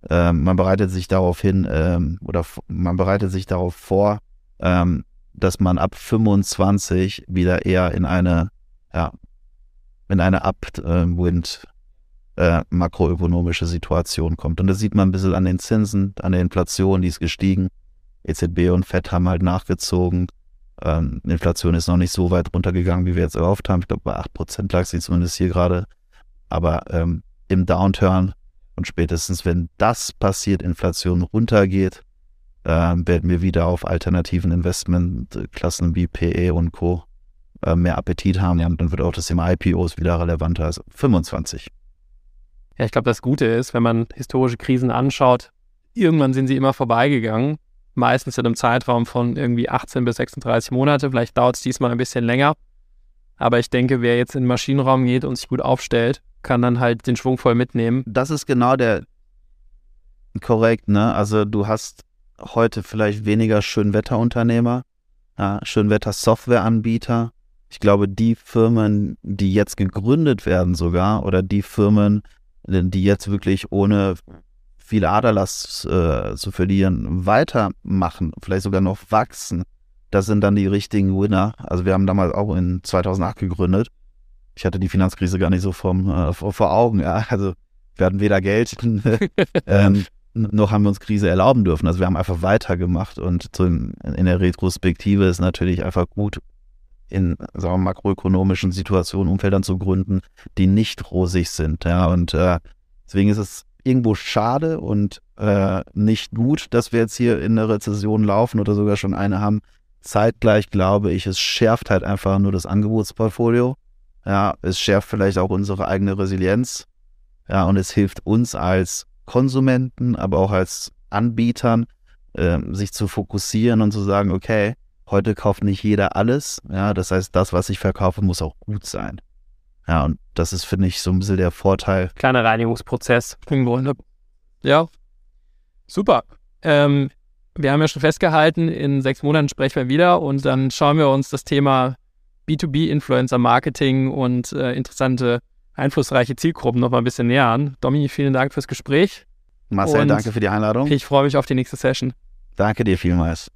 [SPEAKER 2] ähm, man bereitet sich darauf hin ähm, oder man bereitet sich darauf vor, ähm, dass man ab 25 wieder eher in eine, ja, in eine Upwind äh, makroökonomische Situation kommt. Und das sieht man ein bisschen an den Zinsen, an der Inflation, die ist gestiegen. EZB und FED haben halt nachgezogen. Ähm, Inflation ist noch nicht so weit runtergegangen, wie wir jetzt erhofft haben. Ich glaube, bei 8% lag sie zumindest hier gerade. Aber ähm, im Downturn und spätestens, wenn das passiert, Inflation runtergeht, äh, werden wir wieder auf alternativen Investmentklassen wie PE und Co. Äh, mehr Appetit haben. Ja, und dann wird auch das Thema IPOs wieder relevanter. Also 25.
[SPEAKER 1] Ja, ich glaube, das Gute ist, wenn man historische Krisen anschaut, irgendwann sind sie immer vorbeigegangen meistens in einem Zeitraum von irgendwie 18 bis 36 Monate. Vielleicht dauert es diesmal ein bisschen länger. Aber ich denke, wer jetzt in den Maschinenraum geht und sich gut aufstellt, kann dann halt den Schwung voll mitnehmen.
[SPEAKER 2] Das ist genau der korrekt, ne? Also du hast heute vielleicht weniger Schönwetterunternehmer, ja, Schönwetter-Softwareanbieter. Ich glaube, die Firmen, die jetzt gegründet werden sogar, oder die Firmen, die jetzt wirklich ohne viel Aderlass äh, zu verlieren, weitermachen, vielleicht sogar noch wachsen, das sind dann die richtigen Winner. Also wir haben damals auch in 2008 gegründet. Ich hatte die Finanzkrise gar nicht so vom, äh, vor, Augen. Ja. Also wir hatten weder Geld, ähm, noch haben wir uns Krise erlauben dürfen. Also wir haben einfach weitergemacht und in, der Retrospektive ist natürlich einfach gut, in sagen wir, makroökonomischen Situationen, Umfeldern zu gründen, die nicht rosig sind. Ja, und äh, deswegen ist es irgendwo schade und äh, nicht gut, dass wir jetzt hier in eine Rezession laufen oder sogar schon eine haben. Zeitgleich glaube ich, es schärft halt einfach nur das Angebotsportfolio. Ja, es schärft vielleicht auch unsere eigene Resilienz. Ja, und es hilft uns als Konsumenten, aber auch als Anbietern, äh, sich zu fokussieren und zu sagen, okay, heute kauft nicht jeder alles. Ja, das heißt, das, was ich verkaufe, muss auch gut sein. Ja, und das ist, finde ich, so ein bisschen der Vorteil.
[SPEAKER 1] Kleiner Reinigungsprozess im Grunde. Ja, super. Ähm, wir haben ja schon festgehalten, in sechs Monaten sprechen wir wieder und dann schauen wir uns das Thema B2B-Influencer-Marketing und äh, interessante, einflussreiche Zielgruppen noch mal ein bisschen näher an. Domi, vielen Dank fürs Gespräch.
[SPEAKER 2] Marcel, und danke für die Einladung.
[SPEAKER 1] Ich freue mich auf die nächste Session.
[SPEAKER 2] Danke dir vielmals.